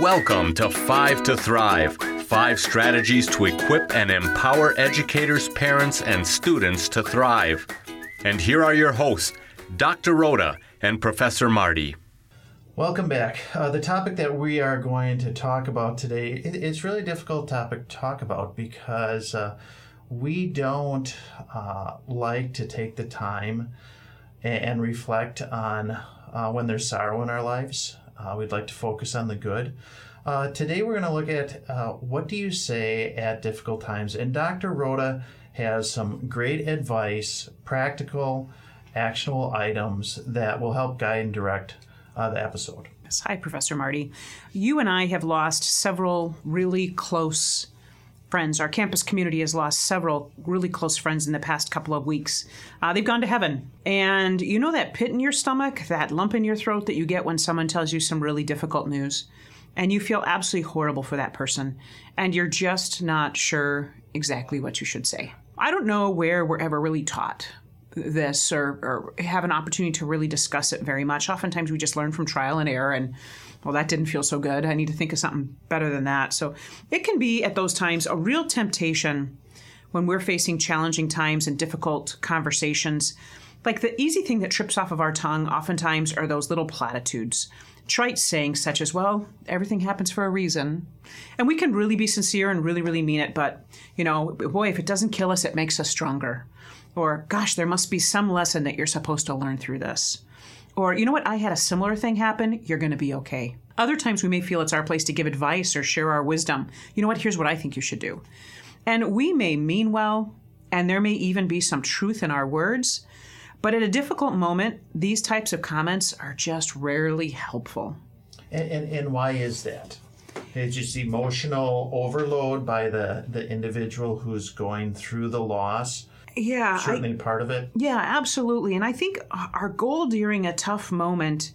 Welcome to Five to Thrive five strategies to equip and empower educators, parents, and students to thrive. And here are your hosts, Dr. Rhoda and Professor Marty. Welcome back. Uh, the topic that we are going to talk about today, it, it's really a difficult topic to talk about because uh, we don't uh, like to take the time and, and reflect on uh, when there's sorrow in our lives. Uh, we'd like to focus on the good. Uh, today we're going to look at uh, what do you say at difficult times. And Dr. Rhoda has some great advice, practical, actionable items that will help guide and direct uh, the episode. Hi, Professor Marty. You and I have lost several really close friends. Our campus community has lost several really close friends in the past couple of weeks. Uh, they've gone to heaven. And you know that pit in your stomach, that lump in your throat that you get when someone tells you some really difficult news? and you feel absolutely horrible for that person, and you're just not sure exactly what you should say. I don't know where we're ever really taught this or, or have an opportunity to really discuss it very much. Oftentimes we just learn from trial and error and well, that didn't feel so good. I need to think of something better than that. So it can be at those times a real temptation when we're facing challenging times and difficult conversations. Like the easy thing that trips off of our tongue oftentimes are those little platitudes trite sayings such as, well, everything happens for a reason. And we can really be sincere and really, really mean it, but, you know, boy, if it doesn't kill us, it makes us stronger. Or, gosh, there must be some lesson that you're supposed to learn through this. Or, you know what, I had a similar thing happen, you're going to be okay. Other times we may feel it's our place to give advice or share our wisdom. You know what, here's what I think you should do. And we may mean well, and there may even be some truth in our words, but at a difficult moment, these types of comments are just rarely helpful. And, and, and why is that? It's just emotional overload by the, the individual who's going through the loss. Yeah. Certainly I, part of it. Yeah, absolutely. And I think our goal during a tough moment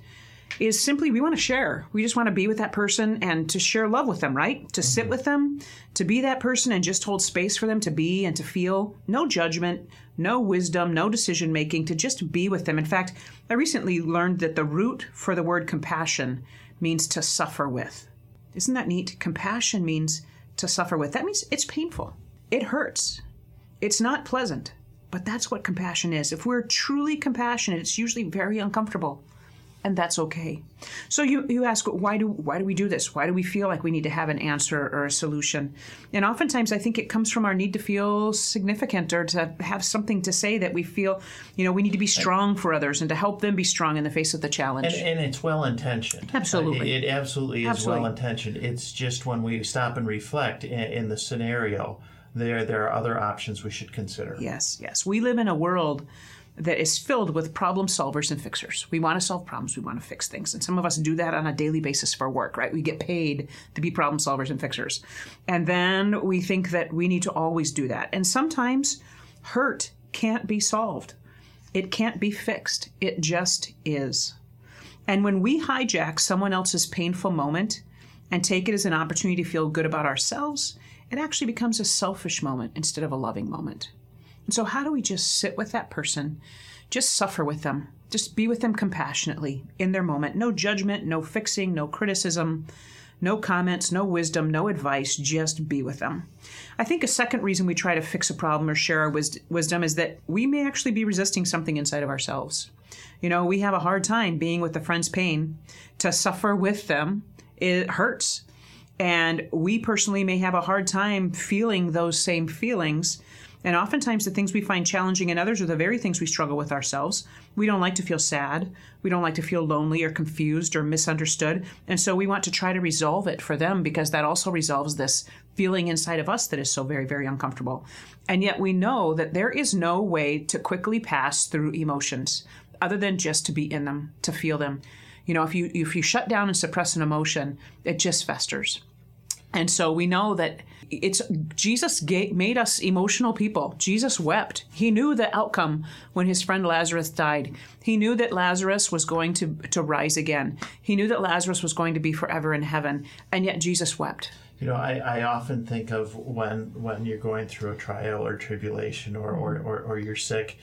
is simply we want to share. We just want to be with that person and to share love with them, right? To mm-hmm. sit with them, to be that person and just hold space for them to be and to feel. No judgment, no wisdom, no decision making, to just be with them. In fact, I recently learned that the root for the word compassion means to suffer with. Isn't that neat? Compassion means to suffer with. That means it's painful, it hurts, it's not pleasant. But that's what compassion is. If we're truly compassionate, it's usually very uncomfortable and that's okay. So you, you ask why do why do we do this? Why do we feel like we need to have an answer or a solution? And oftentimes I think it comes from our need to feel significant or to have something to say that we feel, you know, we need to be strong for others and to help them be strong in the face of the challenge. And, and it's well intentioned. Absolutely. It, it, absolutely is well intentioned. It's just when we stop and reflect in, in the scenario, there there are other options we should consider. Yes, yes. We live in a world that is filled with problem solvers and fixers. We want to solve problems, we want to fix things. And some of us do that on a daily basis for work, right? We get paid to be problem solvers and fixers. And then we think that we need to always do that. And sometimes hurt can't be solved, it can't be fixed, it just is. And when we hijack someone else's painful moment and take it as an opportunity to feel good about ourselves, it actually becomes a selfish moment instead of a loving moment. And so, how do we just sit with that person, just suffer with them, just be with them compassionately in their moment? No judgment, no fixing, no criticism, no comments, no wisdom, no advice, just be with them. I think a second reason we try to fix a problem or share our wis- wisdom is that we may actually be resisting something inside of ourselves. You know, we have a hard time being with a friend's pain. To suffer with them, it hurts. And we personally may have a hard time feeling those same feelings and oftentimes, the things we find challenging in others are the very things we struggle with ourselves. We don't like to feel sad. We don't like to feel lonely or confused or misunderstood. And so we want to try to resolve it for them because that also resolves this feeling inside of us that is so very, very uncomfortable. And yet we know that there is no way to quickly pass through emotions other than just to be in them, to feel them. You know, if you if you shut down and suppress an emotion, it just festers. And so we know that it's Jesus made us emotional people. Jesus wept. He knew the outcome when his friend Lazarus died. He knew that Lazarus was going to, to rise again. He knew that Lazarus was going to be forever in heaven. And yet Jesus wept. You know, I, I often think of when when you're going through a trial or tribulation or, or, or, or you're sick,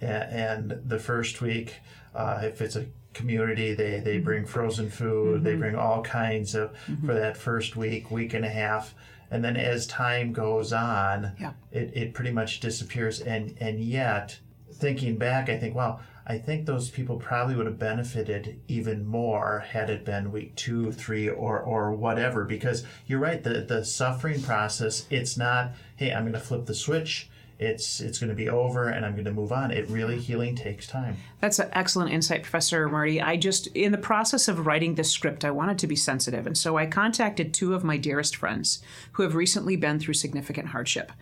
and, and the first week, uh, if it's a community. They they Mm-hmm. bring frozen food. They bring all kinds of for that first week, week and a half, and then as time goes on, Yeah. it, it pretty much disappears. And and yet, thinking back, I think, wow, I think those people probably would have benefited even more had it been week two, three, or or whatever. Because you're right, the the suffering process. It's not, hey, I'm going to flip the switch. It's it's going to be over, and I'm going to move on. It really healing takes time. That's an excellent insight, Professor Marty. I just, in the process of writing this script, I wanted to be sensitive. And so I contacted two of my dearest friends who have recently been through significant hardship.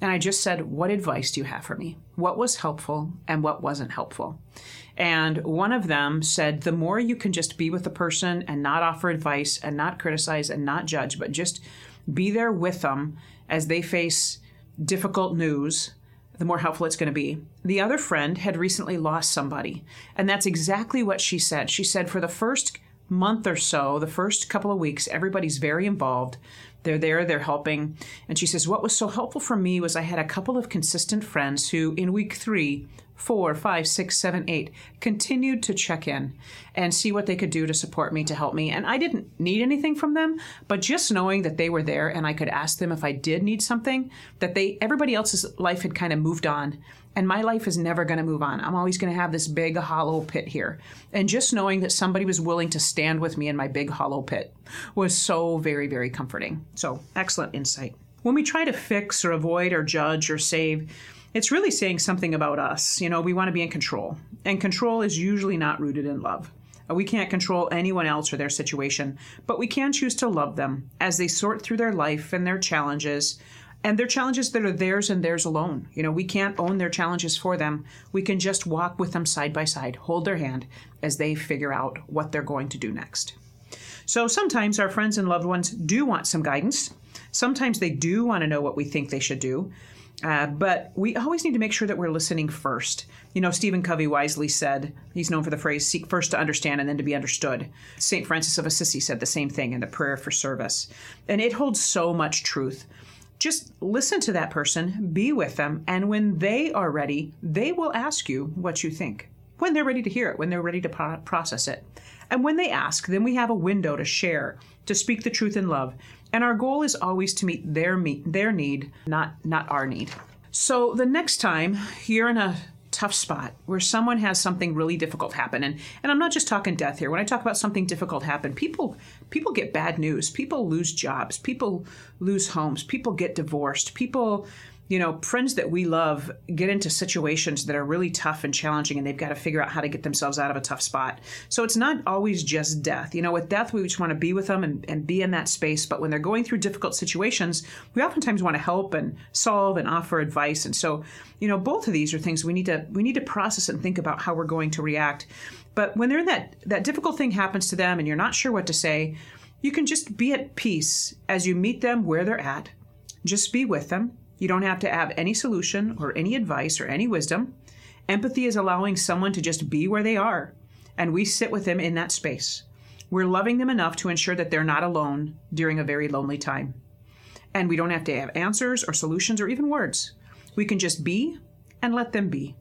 And I just said, What advice do you have for me? What was helpful and what wasn't helpful? And one of them said, The more you can just be with the person and not offer advice and not criticize and not judge, but just be there with them as they face difficult news, the more helpful it's going to be. The other friend had recently lost somebody, and that's exactly what she said. She said for the first month or so, the first couple of weeks, everybody's very involved. They're there, they're helping. And she says, What was so helpful for me was I had a couple of consistent friends who, in week three, four, five, six, seven, eight, continued to check in and see what they could do to support me, to help me. And I didn't need anything from them, but just knowing that they were there and I could ask them if I did need something, that they everybody else's life had kind of moved on. And my life is never going to move on. I'm always going to have this big hollow pit here. And just knowing that somebody was willing to stand with me in my big hollow pit was so very, very comforting. So, excellent insight. When we try to fix or avoid or judge or save, it's really saying something about us. You know, we want to be in control, and control is usually not rooted in love. Uh, We can't control anyone else or their situation, but we can choose to love them as they sort through their life and their challenges, and their challenges that are theirs and theirs alone. You know, we can't own their challenges for them. We can just walk with them side by side, hold their hand as they figure out what they're going to do next. So sometimes our friends and loved ones do want some guidance. Sometimes they do want to know what we think they should do. Uh, but we always need to make sure that we're listening first. You know, Stephen Covey wisely said, he's known for the phrase, seek first to understand and then to be understood. St. Francis of Assisi said the same thing in the prayer for service. And it holds so much truth. Just listen to that person, be with them, and when they are ready, they will ask you what you think. When they're ready to hear it, when they're ready to pro- process it. And when they ask, then we have a window to share, to speak the truth in love. And our goal is always to meet their meet their need, not not our need. So the next time you're in a tough spot where someone has something really difficult happen and, and I'm not just talking death here. When I talk about something difficult happen, people people get bad news. People lose jobs. People lose homes. People get divorced. People you know, friends that we love get into situations that are really tough and challenging, and they've got to figure out how to get themselves out of a tough spot. So it's not always just death. You know, with death, we just want to be with them and, and be in that space. But when they're going through difficult situations, we oftentimes want to help and solve and offer advice. And so, you know, both of these are things we need to we need to process and think about how we're going to react. But when they're in that that difficult thing happens to them, and you're not sure what to say, you can just be at peace as you meet them where they're at. Just be with them you don't have to have any solution or any advice or any wisdom. Empathy is allowing someone to just be where they are, and we sit with them in that space. We're loving them enough to ensure that they're not alone during a very lonely time. And we don't have to have answers or solutions or even words. We can just be and let them be.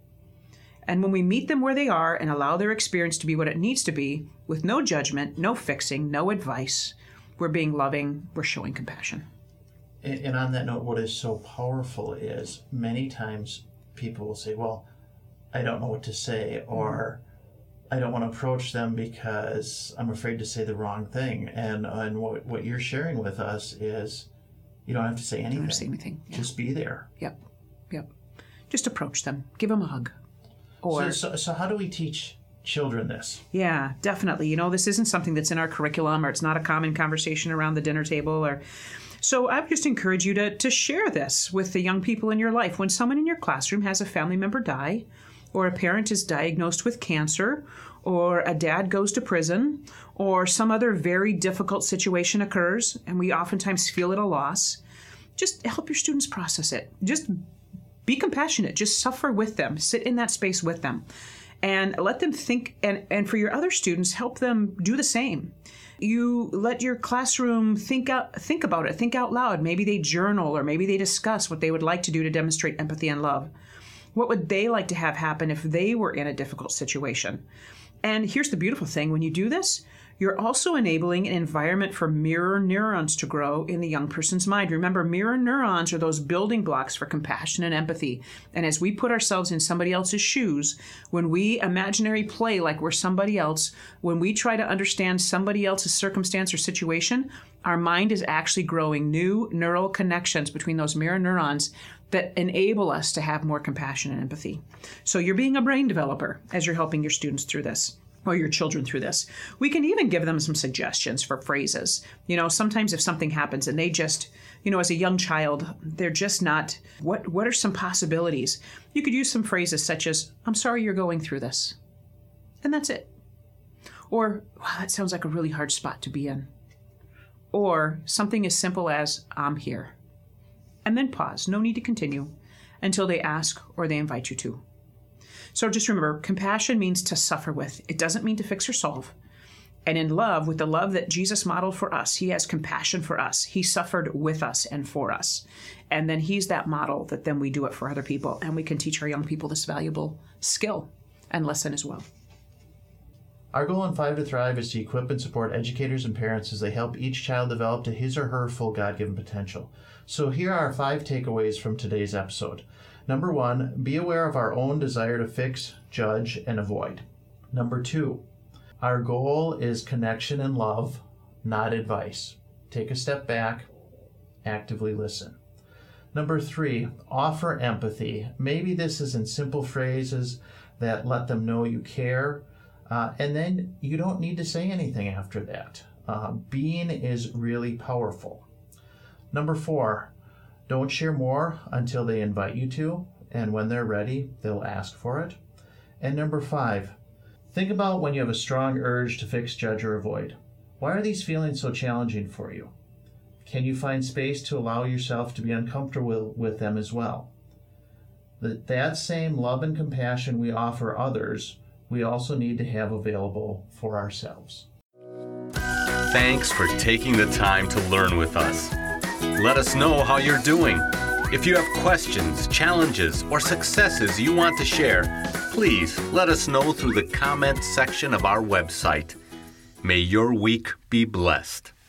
And when we meet them where they are and allow their experience to be what it needs to be, with no judgment, no fixing, no advice, we're being loving, we're showing compassion. And, and on that note, what is so powerful is many times people will say, "Well, I don't know what to say," or "I don't want to approach them because I'm afraid to say the wrong thing." And and what what you're sharing with us is, you don't have to say anything. Don't say anything. Yeah. Just be there. Yep. Yep. Just approach them. Give them a hug. Or So, so, so how do we teach children this? Yeah, definitely. You know, this isn't something that's in our curriculum or it's not a common conversation around the dinner table or so I would just encourage you to, to share this with the young people in your life. When someone in your classroom has a family member die, or a parent is diagnosed with cancer, or a dad goes to prison, or some other very difficult situation occurs, and we oftentimes feel it a loss, just help your students process it. Just be compassionate. Just suffer with them. Sit in that space with them. And let them think, and, and for your other students, help them do the same you let your classroom think out think about it think out loud. Maybe they journal or maybe they discuss what they would like to do to demonstrate empathy and love. What would they like to have happen if they were in a difficult situation? And here's the beautiful thing. When you do this, you're also enabling an environment for mirror neurons to grow in the young person's mind. Remember, mirror neurons are those building blocks for compassion and empathy. And as we put ourselves in somebody else's shoes, when we imaginary play like we're somebody else, when we try to understand somebody else's circumstance or situation, our mind is actually growing new neural connections between those mirror neurons that enable us to have more compassion and empathy. So you're being a brain developer as you're helping your students through this or your children through this. We can even give them some suggestions for phrases. You know, sometimes if something happens and they just, you know, as a young child, they're just not what what are some possibilities? You could use some phrases such as I'm sorry you're going through this. And that's it. Or wow, that sounds like a really hard spot to be in. Or something as simple as I'm here. And then pause. No need to continue until they ask or they invite you to. So just remember compassion means to suffer with, it doesn't mean to fix or solve. And in love, with the love that Jesus modeled for us, he has compassion for us. He suffered with us and for us. And then he's that model that then we do it for other people. And we can teach our young people this valuable skill and lesson as well. Our goal in Five to Thrive is to equip and support educators and parents as they help each child develop to his or her full God given potential. So here are five takeaways from today's episode. Number one, be aware of our own desire to fix, judge, and avoid. Number two, our goal is connection and love, not advice. Take a step back, actively listen. Number three, offer empathy. Maybe this is in simple phrases that let them know you care, uh, and then you don't need to say anything after that. Uh, being is really powerful. Number four, don't share more until they invite you to, and when they're ready, they'll ask for it. And number five, think about when you have a strong urge to fix, judge, or avoid. Why are these feelings so challenging for you? Can you find space to allow yourself to be uncomfortable with them as well? That, that same love and compassion we offer others, we also need to have available for ourselves. Thanks for taking the time to learn with us. Let us know how you're doing. If you have questions, challenges, or successes you want to share, please let us know through the comments section of our website. May your week be blessed.